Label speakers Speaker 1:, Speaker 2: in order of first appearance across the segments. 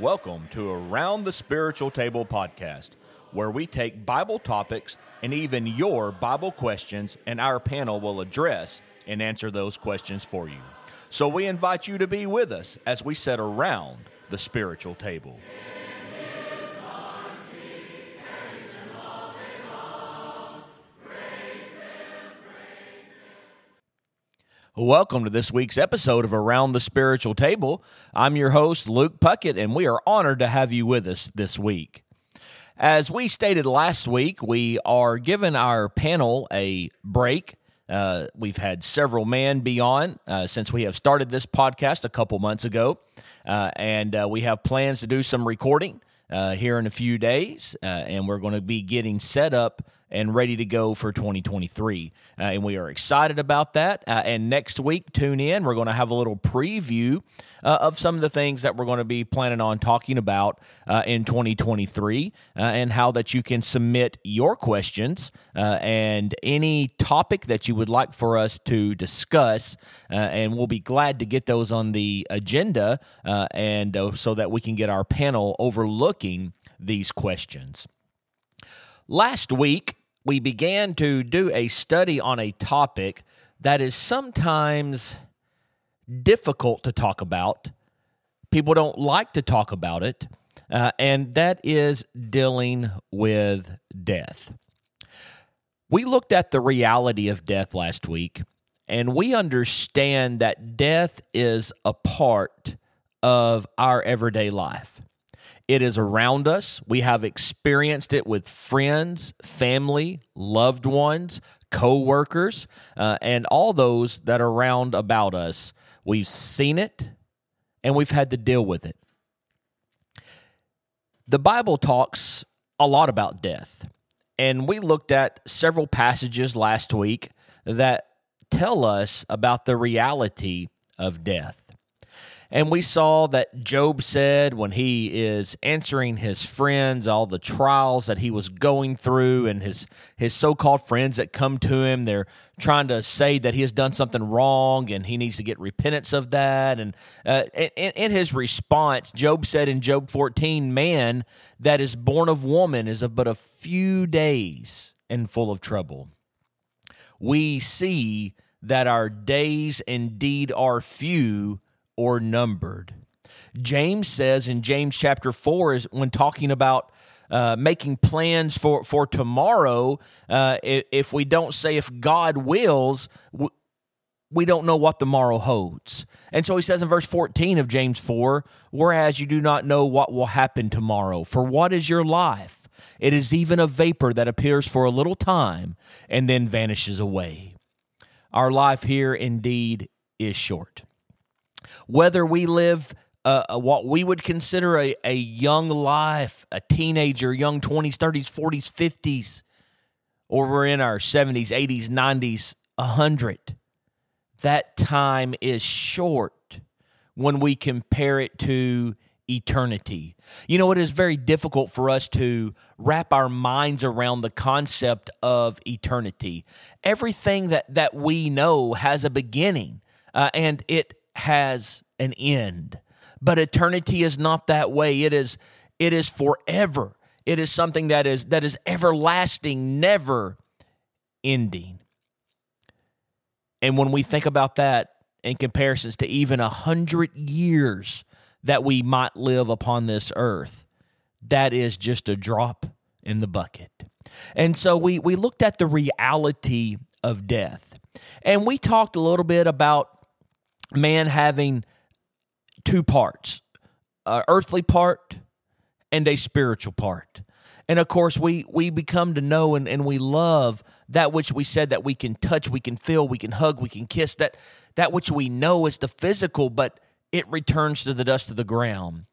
Speaker 1: Welcome to Around the Spiritual Table podcast, where we take Bible topics and even your Bible questions, and our panel will address and answer those questions for you. So we invite you to be with us as we sit around the spiritual table. Welcome to this week's episode of Around the Spiritual Table. I'm your host, Luke Puckett, and we are honored to have you with us this week. As we stated last week, we are giving our panel a break. Uh, we've had several men be on uh, since we have started this podcast a couple months ago, uh, and uh, we have plans to do some recording uh, here in a few days, uh, and we're going to be getting set up and ready to go for 2023. Uh, and we are excited about that. Uh, and next week, tune in. We're going to have a little preview uh, of some of the things that we're going to be planning on talking about uh, in 2023 uh, and how that you can submit your questions uh, and any topic that you would like for us to discuss. and we'll be glad to get those on the agenda and so that we can get our panel overlooking these questions. Last week, we began to do a study on a topic that is sometimes difficult to talk about. People don't like to talk about it, uh, and that is dealing with death. We looked at the reality of death last week, and we understand that death is a part of our everyday life. It is around us. We have experienced it with friends, family, loved ones, co workers, uh, and all those that are around about us. We've seen it and we've had to deal with it. The Bible talks a lot about death, and we looked at several passages last week that tell us about the reality of death. And we saw that Job said when he is answering his friends all the trials that he was going through and his his so-called friends that come to him they're trying to say that he has done something wrong and he needs to get repentance of that and uh, in, in his response Job said in Job 14 man that is born of woman is of but a few days and full of trouble. We see that our days indeed are few or numbered. James says in James chapter 4 is when talking about uh, making plans for, for tomorrow, uh, if we don't say if God wills, we don't know what the morrow holds. And so he says in verse 14 of James 4 Whereas you do not know what will happen tomorrow, for what is your life? It is even a vapor that appears for a little time and then vanishes away. Our life here indeed is short whether we live uh, what we would consider a, a young life, a teenager, young 20s, 30s, 40s, 50s, or we're in our 70s, 80s, 90s, 100. That time is short when we compare it to eternity. You know, it is very difficult for us to wrap our minds around the concept of eternity. Everything that, that we know has a beginning, uh, and it has an end. But eternity is not that way. It is it is forever. It is something that is that is everlasting, never ending. And when we think about that in comparisons to even a hundred years that we might live upon this earth, that is just a drop in the bucket. And so we we looked at the reality of death. And we talked a little bit about man having two parts an earthly part and a spiritual part. And of course, we, we become to know and, and we love that which we said that we can touch, we can feel, we can hug, we can kiss, that, that which we know is the physical, but it returns to the dust of the ground.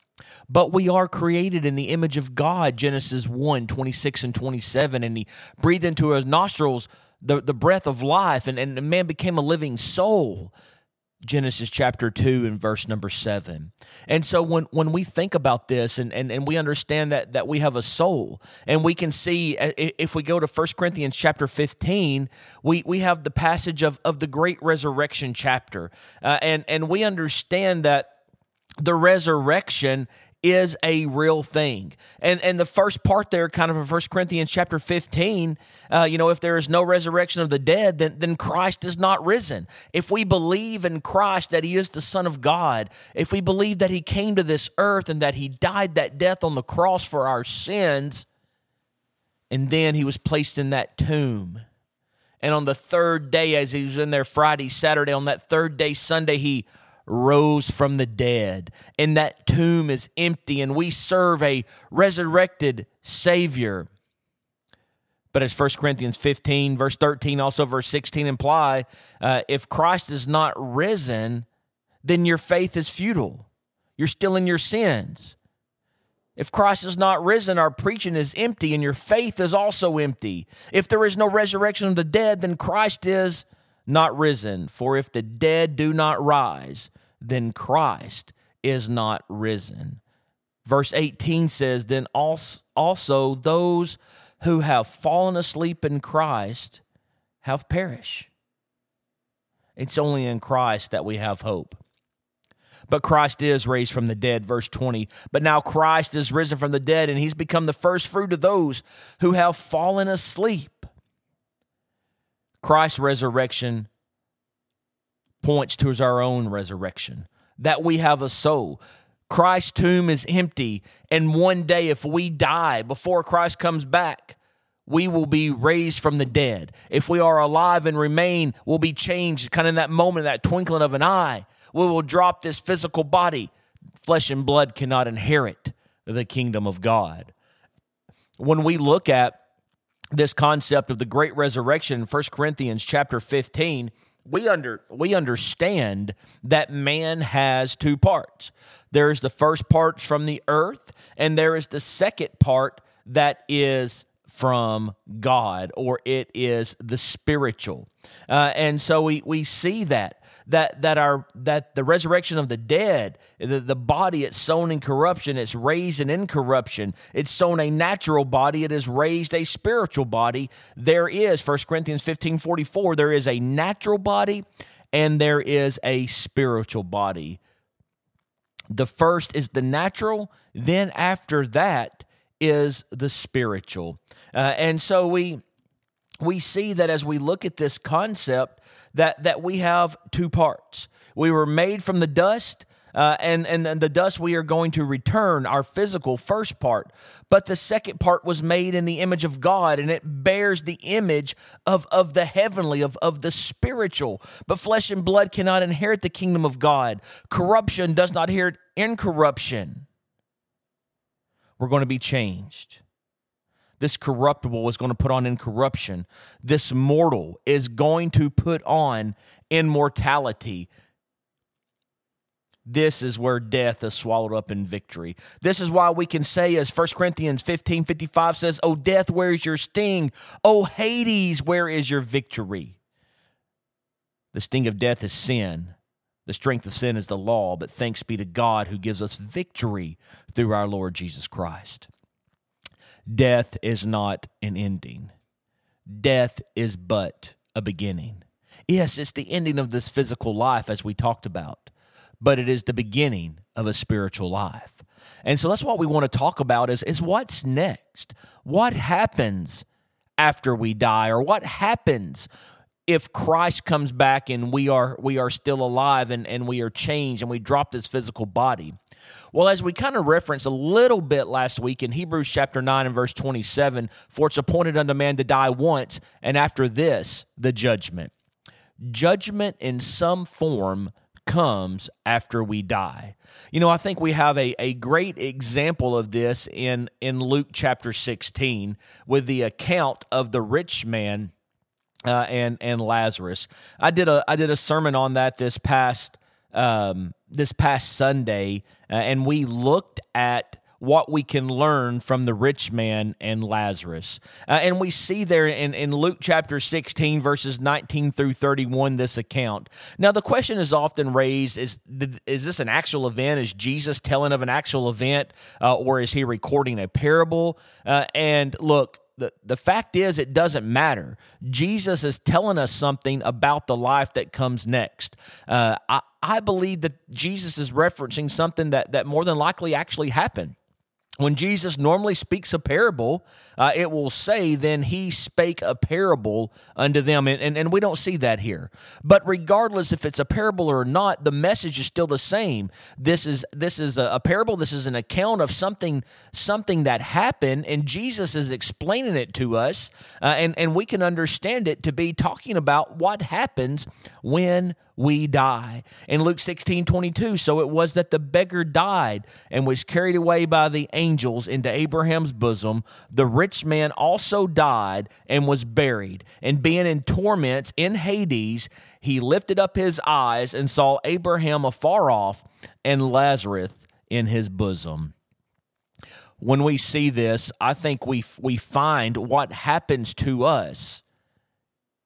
Speaker 1: But we are created in the image of God, Genesis 1 26 and 27. And He breathed into His nostrils the, the breath of life, and, and man became a living soul. Genesis chapter 2 and verse number 7. And so when, when we think about this and, and, and we understand that, that we have a soul and we can see if we go to 1 Corinthians chapter 15, we, we have the passage of, of the great resurrection chapter. Uh, and, and we understand that the resurrection is a real thing. And and the first part there, kind of in 1 Corinthians chapter 15, uh, you know, if there is no resurrection of the dead, then, then Christ is not risen. If we believe in Christ that he is the Son of God, if we believe that he came to this earth and that he died that death on the cross for our sins, and then he was placed in that tomb. And on the third day, as he was in there Friday, Saturday, on that third day, Sunday, he rose from the dead, and that tomb is empty, and we serve a resurrected Savior. But as 1 Corinthians 15, verse 13, also verse 16 imply, uh, if Christ is not risen, then your faith is futile. You're still in your sins. If Christ is not risen, our preaching is empty and your faith is also empty. If there is no resurrection of the dead, then Christ is not risen. For if the dead do not rise, then Christ is not risen. Verse 18 says, Then also those who have fallen asleep in Christ have perished. It's only in Christ that we have hope. But Christ is raised from the dead, verse 20. But now Christ is risen from the dead, and he's become the first fruit of those who have fallen asleep. Christ's resurrection points towards our own resurrection, that we have a soul. Christ's tomb is empty, and one day, if we die before Christ comes back, we will be raised from the dead. If we are alive and remain, we'll be changed kind of in that moment, that twinkling of an eye. We will drop this physical body. Flesh and blood cannot inherit the kingdom of God. When we look at this concept of the great resurrection in 1 Corinthians chapter 15, we under we understand that man has two parts. There is the first part from the earth, and there is the second part that is from God, or it is the spiritual. Uh, and so we we see that that that our that the resurrection of the dead, the, the body it's sown in corruption, it's raised in incorruption. It's sown a natural body, it is raised a spiritual body. There is 1 Corinthians 15 44, there is a natural body and there is a spiritual body. The first is the natural, then after that is the spiritual. Uh, and so we we see that as we look at this concept that that we have two parts. We were made from the dust, uh, and and the dust we are going to return our physical first part. But the second part was made in the image of God, and it bears the image of of the heavenly, of of the spiritual. But flesh and blood cannot inherit the kingdom of God. Corruption does not inherit incorruption. We're going to be changed. This corruptible is going to put on incorruption. This mortal is going to put on immortality. This is where death is swallowed up in victory. This is why we can say, as 1 Corinthians 15 55 says, Oh, death, where is your sting? Oh, Hades, where is your victory? The sting of death is sin. The strength of sin is the law, but thanks be to God who gives us victory through our Lord Jesus Christ. Death is not an ending, death is but a beginning. Yes, it's the ending of this physical life, as we talked about, but it is the beginning of a spiritual life. And so that's what we want to talk about is, is what's next? What happens after we die or what happens if Christ comes back and we are we are still alive and, and we are changed and we drop this physical body. Well, as we kind of referenced a little bit last week in Hebrews chapter 9 and verse 27, for it's appointed unto man to die once, and after this, the judgment. Judgment in some form comes after we die. You know, I think we have a, a great example of this in, in Luke chapter 16 with the account of the rich man uh, and and Lazarus. I did a I did a sermon on that this past um, this past Sunday, uh, and we looked at what we can learn from the rich man and Lazarus. Uh, and we see there in, in Luke chapter 16, verses 19 through 31, this account. Now, the question is often raised is, is this an actual event? Is Jesus telling of an actual event, uh, or is he recording a parable? Uh, and look, the, the fact is, it doesn't matter. Jesus is telling us something about the life that comes next. Uh, I, I believe that Jesus is referencing something that, that more than likely actually happened when Jesus normally speaks a parable, uh, it will say, Then he spake a parable unto them. And, and, and, we don't see that here. But regardless if it's a parable or not, the message is still the same. This is this is a, a parable, this is an account of something, something that happened, and Jesus is explaining it to us, uh, and, and we can understand it to be talking about what happens when we die. In Luke 16 22, so it was that the beggar died and was carried away by the angels into Abraham's bosom. The rich man also died and was buried. And being in torments in Hades, he lifted up his eyes and saw Abraham afar off and Lazarus in his bosom. When we see this, I think we, we find what happens to us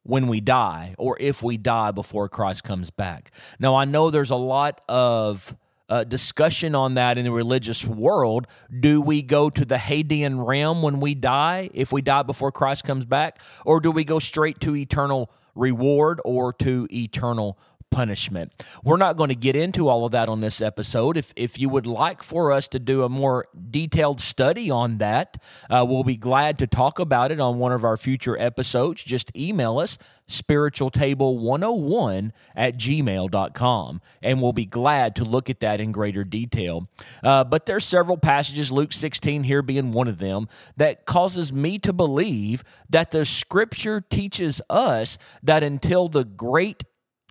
Speaker 1: when we die or if we die before Christ comes back. Now, I know there's a lot of uh, discussion on that in the religious world. Do we go to the Hadean realm when we die, if we die before Christ comes back, or do we go straight to eternal reward or to eternal punishment. We're not going to get into all of that on this episode. If, if you would like for us to do a more detailed study on that, uh, we'll be glad to talk about it on one of our future episodes. Just email us spiritualtable101 at gmail.com and we'll be glad to look at that in greater detail uh, but there's several passages luke 16 here being one of them that causes me to believe that the scripture teaches us that until the great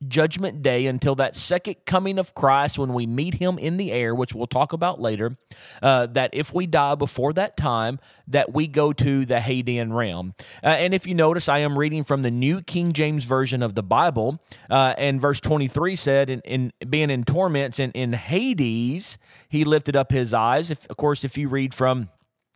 Speaker 1: judgment day until that second coming of Christ when we meet him in the air, which we'll talk about later, uh, that if we die before that time, that we go to the Hadean realm. Uh, and if you notice, I am reading from the New King James Version of the Bible, uh, and verse 23 said, in, in being in torments in, in Hades, he lifted up his eyes. If, of course, if you read from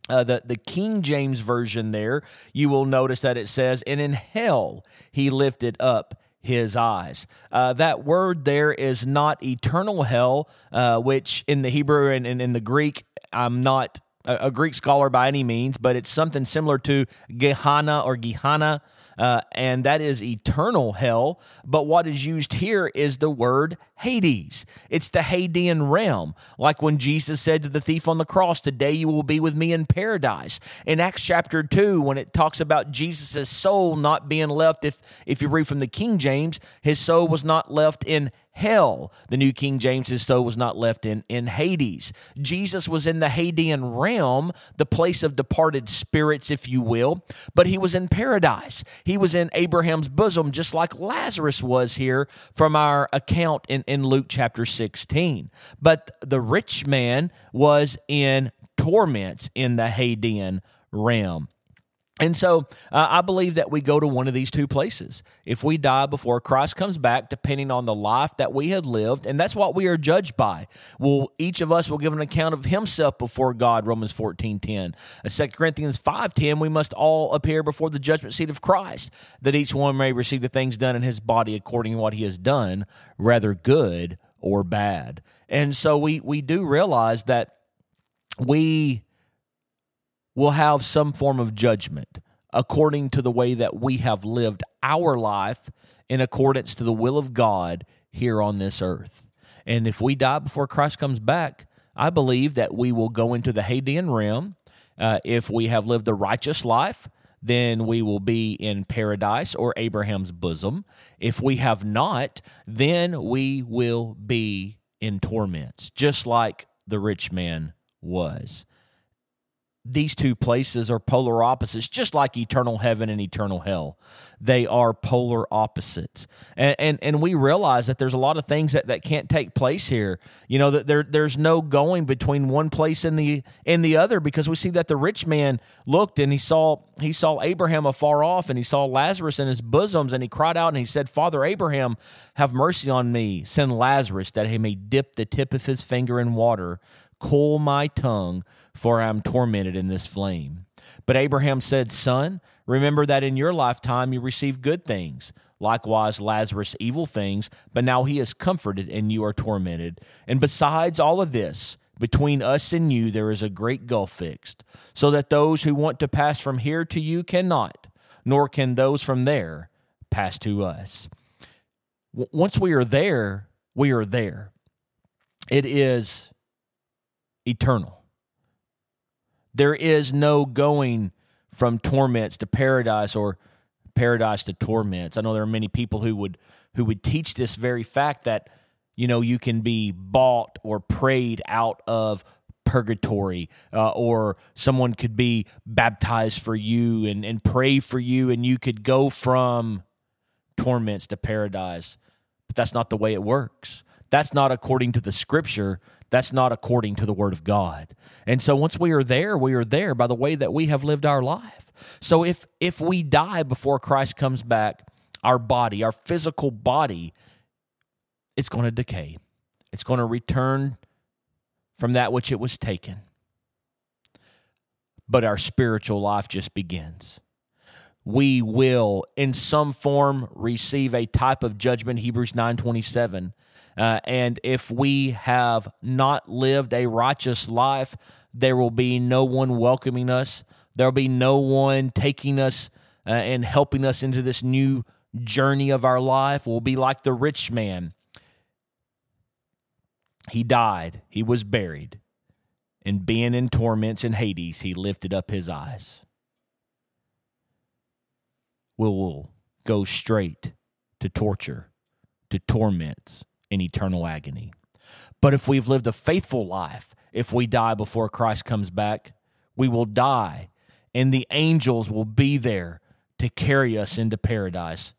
Speaker 1: uh, the, the King James Version there, you will notice that it says, And in hell he lifted up his eyes. Uh, that word there is not eternal hell, uh, which in the Hebrew and, and in the Greek, I'm not a, a, Greek scholar by any means, but it's something similar to Gehenna or Gehenna uh, and that is eternal hell. But what is used here is the word Hades. It's the Hadean realm, like when Jesus said to the thief on the cross, Today you will be with me in paradise. In Acts chapter 2, when it talks about Jesus' soul not being left, if, if you read from the King James, his soul was not left in hell. The New King James says so was not left in, in Hades. Jesus was in the Hadean realm, the place of departed spirits, if you will, but he was in paradise. He was in Abraham's bosom, just like Lazarus was here from our account in, in Luke chapter 16. But the rich man was in torments in the Hadean realm. And so uh, I believe that we go to one of these two places. If we die before Christ comes back, depending on the life that we had lived, and that's what we are judged by. Well, each of us will give an account of himself before God, Romans 14 10. Uh, 2 Corinthians 5 10, we must all appear before the judgment seat of Christ, that each one may receive the things done in his body according to what he has done, whether good or bad. And so we, we do realize that we will have some form of judgment according to the way that we have lived our life in accordance to the will of God here on this earth. And if we die before Christ comes back, I believe that we will go into the Hadean realm. Uh, if we have lived a righteous life, then we will be in paradise or Abraham's bosom. If we have not, then we will be in torments, just like the rich man was these two places are polar opposites, just like eternal heaven and eternal hell. They are polar opposites. And, and, and we realize that there's a lot of things that, that can't take place here. You know, that there there's no going between one place and the and the other because we see that the rich man looked and he saw he saw Abraham afar off and he saw Lazarus in his bosoms and he cried out and he said, Father Abraham, have mercy on me. Send Lazarus that he may dip the tip of his finger in water, cool my tongue for I am tormented in this flame. But Abraham said, Son, remember that in your lifetime you received good things, likewise Lazarus evil things, but now he is comforted and you are tormented. And besides all of this, Between us and you there is a great gulf fixed, so that those who want to pass from here to you cannot, nor can those from there pass to us. Once we are there, we are there. It is eternal. There is no going from torments to paradise or paradise to torments. I know there are many people who would who would teach this very fact that you know you can be bought or prayed out of purgatory uh, or someone could be baptized for you and, and pray for you and you could go from torments to paradise but that's not the way it works that's not according to the scripture that's not according to the word of god and so once we are there we are there by the way that we have lived our life so if if we die before christ comes back our body our physical body it's going to decay. It's going to return from that which it was taken. But our spiritual life just begins. We will, in some form, receive a type of judgment, Hebrews 9 27. Uh, and if we have not lived a righteous life, there will be no one welcoming us. There will be no one taking us uh, and helping us into this new journey of our life. We'll be like the rich man he died, he was buried, and being in torments in Hades, he lifted up his eyes. We will go straight to torture, to torments, and eternal agony. But if we've lived a faithful life, if we die before Christ comes back, we will die, and the angels will be there to carry us into paradise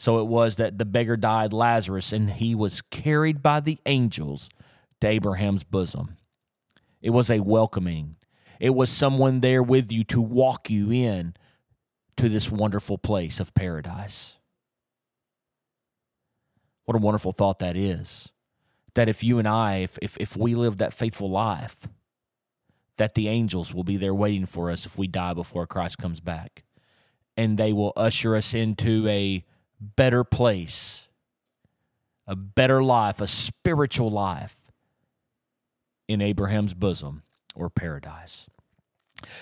Speaker 1: so it was that the beggar died, Lazarus, and he was carried by the angels to Abraham's bosom. It was a welcoming. It was someone there with you to walk you in to this wonderful place of paradise. What a wonderful thought that is. That if you and I, if, if, if we live that faithful life, that the angels will be there waiting for us if we die before Christ comes back. And they will usher us into a better place, a better life, a spiritual life in Abraham's bosom or paradise.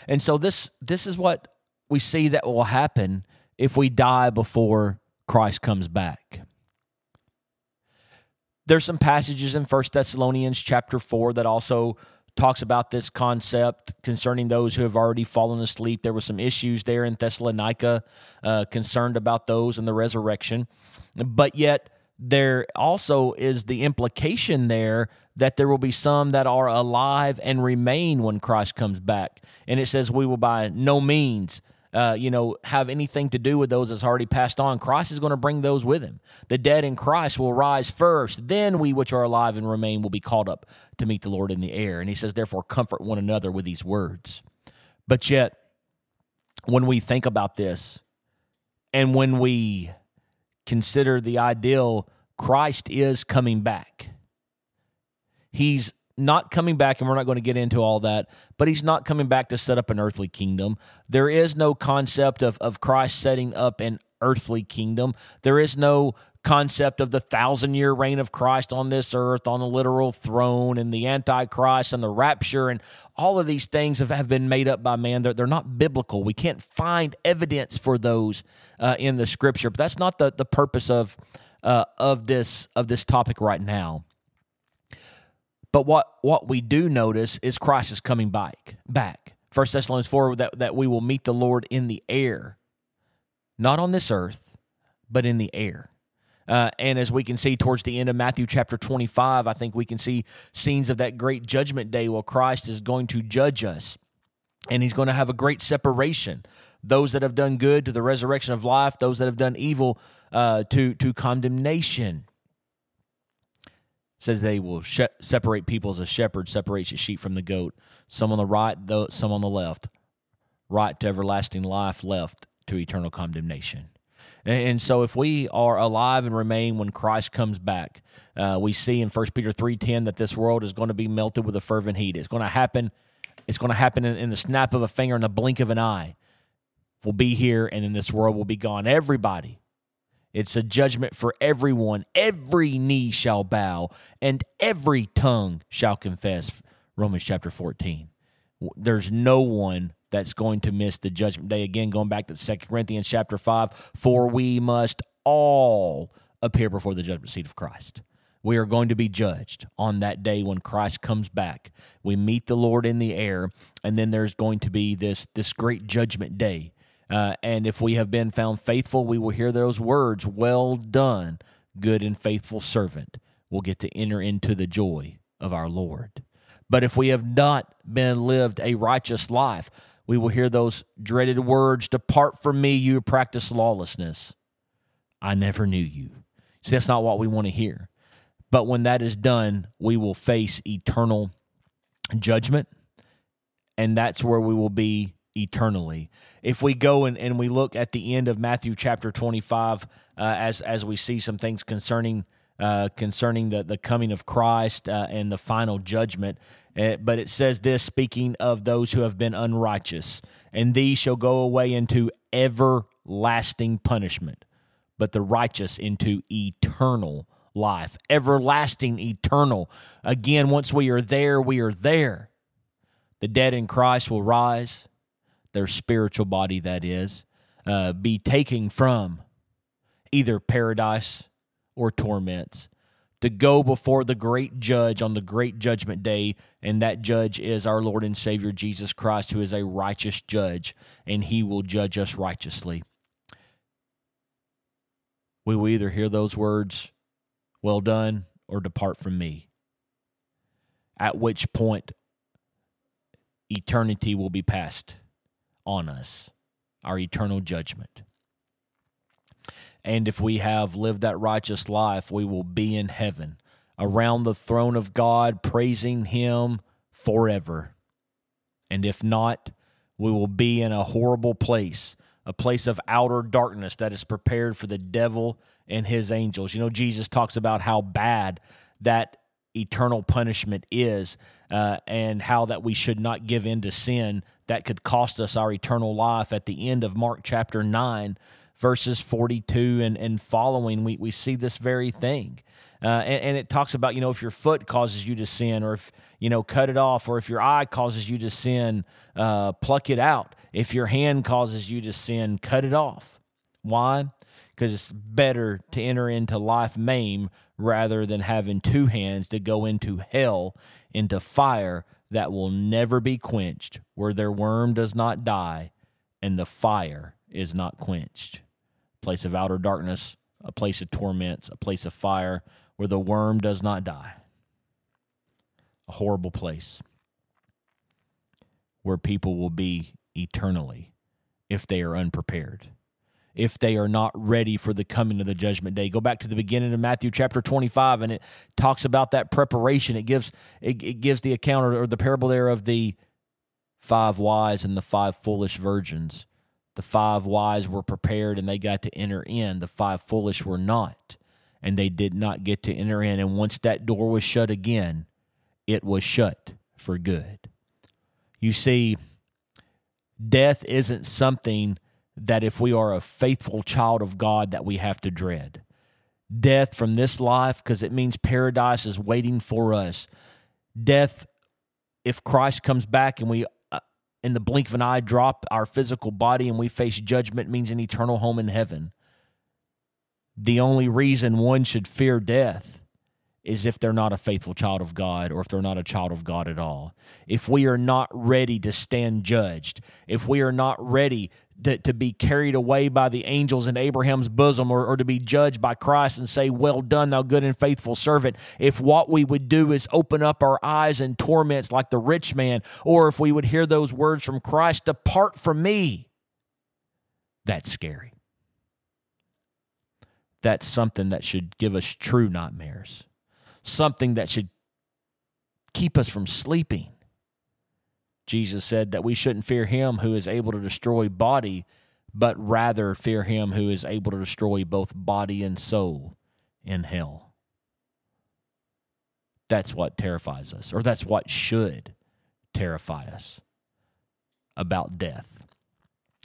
Speaker 1: And so this this is what we see that will happen if we die before Christ comes back. There's some passages in First Thessalonians chapter 4 that also talks about this concept concerning those who have already fallen asleep. There were some issues there in Thessalonica uh, concerned about those and the resurrection. But yet, there also is the implication there that there will be some that are alive and remain when Christ comes back. And it says, We will by no means uh, you know, have anything to do with those that's already passed on. Christ is going to bring those with him. The dead in Christ will rise first. Then we which are alive and remain will be called up to meet the Lord in the air. And he says, therefore, comfort one another with these words. But yet, when we think about this and when we consider the ideal, Christ is coming back. He's not coming back, and we're not going to get into all that, but he's not coming back to set up an earthly kingdom. There is no concept of, of Christ setting up an earthly kingdom. There is no concept of the thousand year reign of Christ on this earth, on the literal throne, and the Antichrist and the rapture, and all of these things have, have been made up by man. They're, they're not biblical. We can't find evidence for those uh, in the scripture, but that's not the, the purpose of, uh, of, this, of this topic right now. But what what we do notice is Christ is coming back. Back. First Thessalonians four that that we will meet the Lord in the air, not on this earth, but in the air. Uh, and as we can see towards the end of Matthew chapter 25, I think we can see scenes of that great judgment day where Christ is going to judge us. And he's going to have a great separation. Those that have done good to the resurrection of life, those that have done evil uh, to, to condemnation says they will sh- separate people as a shepherd separates the sheep from the goat. Some on the right, though, some on the left. Right to everlasting life, left to eternal condemnation. And, and so, if we are alive and remain when Christ comes back, uh, we see in 1 Peter three ten that this world is going to be melted with a fervent heat. It's going to happen. It's going to happen in, in the snap of a finger, in the blink of an eye. We'll be here, and then this world will be gone. Everybody, It's a judgment for everyone. Every knee shall bow and every tongue shall confess. Romans chapter 14. There's no one that's going to miss the judgment day. Again, going back to 2 Corinthians chapter 5, for we must all appear before the judgment seat of Christ. We are going to be judged on that day when Christ comes back. We meet the Lord in the air, and then there's going to be this, this great judgment day. Uh, and if we have been found faithful, we will hear those words, Well done, good and faithful servant. We'll get to enter into the joy of our Lord. But if we have not been lived a righteous life, we will hear those dreaded words Depart from me, you practice lawlessness. I never knew you. See, that's not what we want to hear. But when that is done, we will face eternal judgment, and that's where we will be eternally. If we go and, and we look at the end of Matthew chapter 25, uh, as, as we see some things concerning uh, concerning the, the coming of Christ uh, and the final judgment. Uh, but it says this speaking of those who have been unrighteous, and these shall go away into everlasting punishment, but the righteous into eternal life. Everlasting, eternal. Again, once we are there, we are there. The dead in Christ will rise, their spiritual body, that is, uh, be taken from either paradise or torments, to go before the great judge on the great judgment day, and that judge is our Lord and Savior Jesus Christ, who is a righteous judge, and he will judge us righteously. We will either hear those words, well done, or depart from me. At which point, eternity will be passed on us, our eternal judgment. And if we have lived that righteous life, we will be in heaven around the throne of God, praising Him forever. And if not, we will be in a horrible place, a place of outer darkness that is prepared for the devil and his angels. You know, Jesus talks about how bad that eternal punishment is uh, and how that we should not give in to sin that could cost us our eternal life at the end of Mark chapter 9 verses 42 and, and following, we, we see this very thing. Uh, and, and, it talks about, you know, if your foot causes you to sin, or if, you know, cut it off, or if your eye causes you to sin, uh, pluck it out. If your hand causes you to sin, cut it off. Why? Because it's better to enter into life maimed rather than having two hands to go into hell, into fire that will never be quenched, where their worm does not die and the fire is not quenched place of outer darkness, a place of torments, a place of fire where the worm does not die. A horrible place where people will be eternally if they are unprepared, if they are not ready for the coming of the judgment day. Go back to the beginning of Matthew chapter 25 and it talks about that preparation. It gives it, it gives the account or, or the parable there of the five wise and the five foolish virgins the five wise were prepared and they got to enter in. The five foolish were not, and they did not get to enter in. And once that door was shut again, it was shut for good. You see, death isn't something that if we are a faithful child of God that we have to dread. Death from this life because it means paradise is waiting for us. Death if Christ comes back and we uh, in the blink of an eye drop our physical body and we face judgment means an eternal home in heaven. The only reason one should fear death is if they're not a faithful child of God or if they're not a child of God at all. If we are not ready to stand judged, if we are not ready to, to be carried away by the angels in Abraham's bosom or, or to be judged by Christ and say, Well done, thou good and faithful servant. If what we would do is open up our eyes in torments like the rich man, or if we would hear those words from Christ, Depart from me, that's scary. That's something that should give us true nightmares, something that should keep us from sleeping Jesus said that we shouldn't fear him who is able to destroy body, but rather fear him who is able to destroy both body and soul in hell. That's what terrifies us, or that's what should terrify us about death.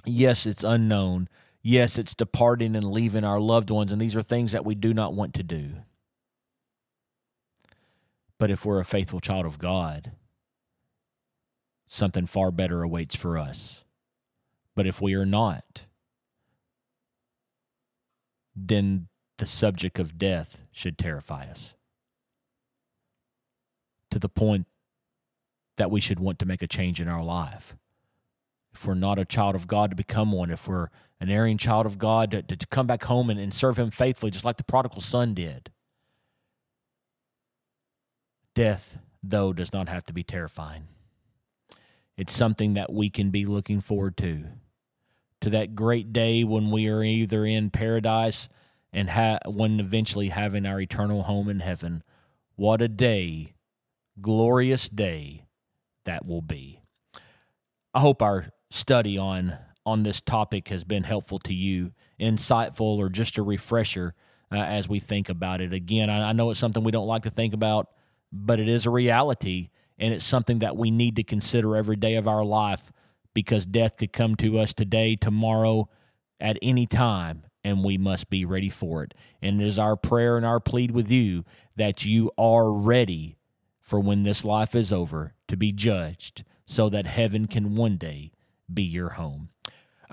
Speaker 1: Yes, it's unknown. Yes, it's departing and leaving our loved ones, and these are things that we do not want to do. But if we're a faithful child of God, something far better awaits for us. But if we are not, then the subject of death should terrify us to the point that we should want to make a change in our life. If we're not a child of God, to become one. If we're an erring child of God, to, to, come back home and, and serve Him faithfully, just like the prodigal son did. Death, though, does not have to be terrifying. It's something that we can be looking forward to. To that great day when we are either in paradise and ha- when eventually having our eternal home in heaven. What a day, glorious day that will be. I hope our study on on this topic has been helpful to you, insightful, or just a refresher uh, as we think about it. Again, I, I know it's something we don't like to think about, but it is a reality, and it's something that we need to consider every day of our life because death could come to us today, tomorrow, at any time, and we must be ready for it. And it is our prayer and our plead with you that you are ready for when this life is over to be judged so that heaven can one day be your home.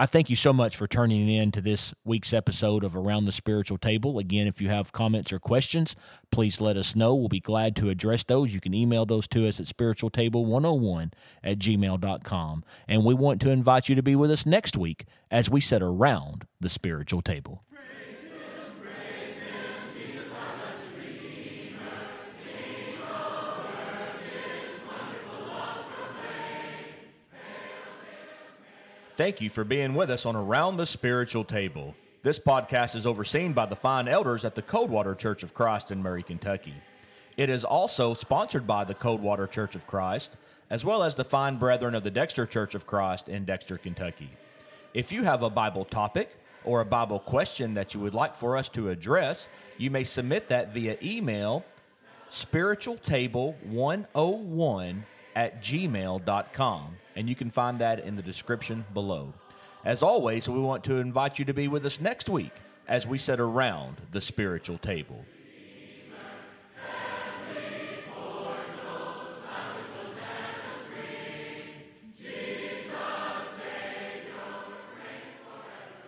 Speaker 1: I thank you so much for turning in to this week's episode of Around the Spiritual Table. Again, if you have comments or questions, please let us know. We'll be glad to address those. You can email those to us at spiritualtable101 at gmail.com. And we want to invite you to be with us next week as we sit around the spiritual table. Thank you for being with us on Around the Spiritual Table. This podcast is overseen by the fine elders at the Coldwater Church of Christ in Murray, Kentucky. It is also sponsored by the Coldwater Church of Christ, as well as the fine brethren of the Dexter Church of Christ in Dexter, Kentucky. If you have a Bible topic or a Bible question that you would like for us to address, you may submit that via email spiritualtable101 at gmail.com and you can find that in the description below. As always, we want to invite you to be with us next week as we sit around the spiritual table.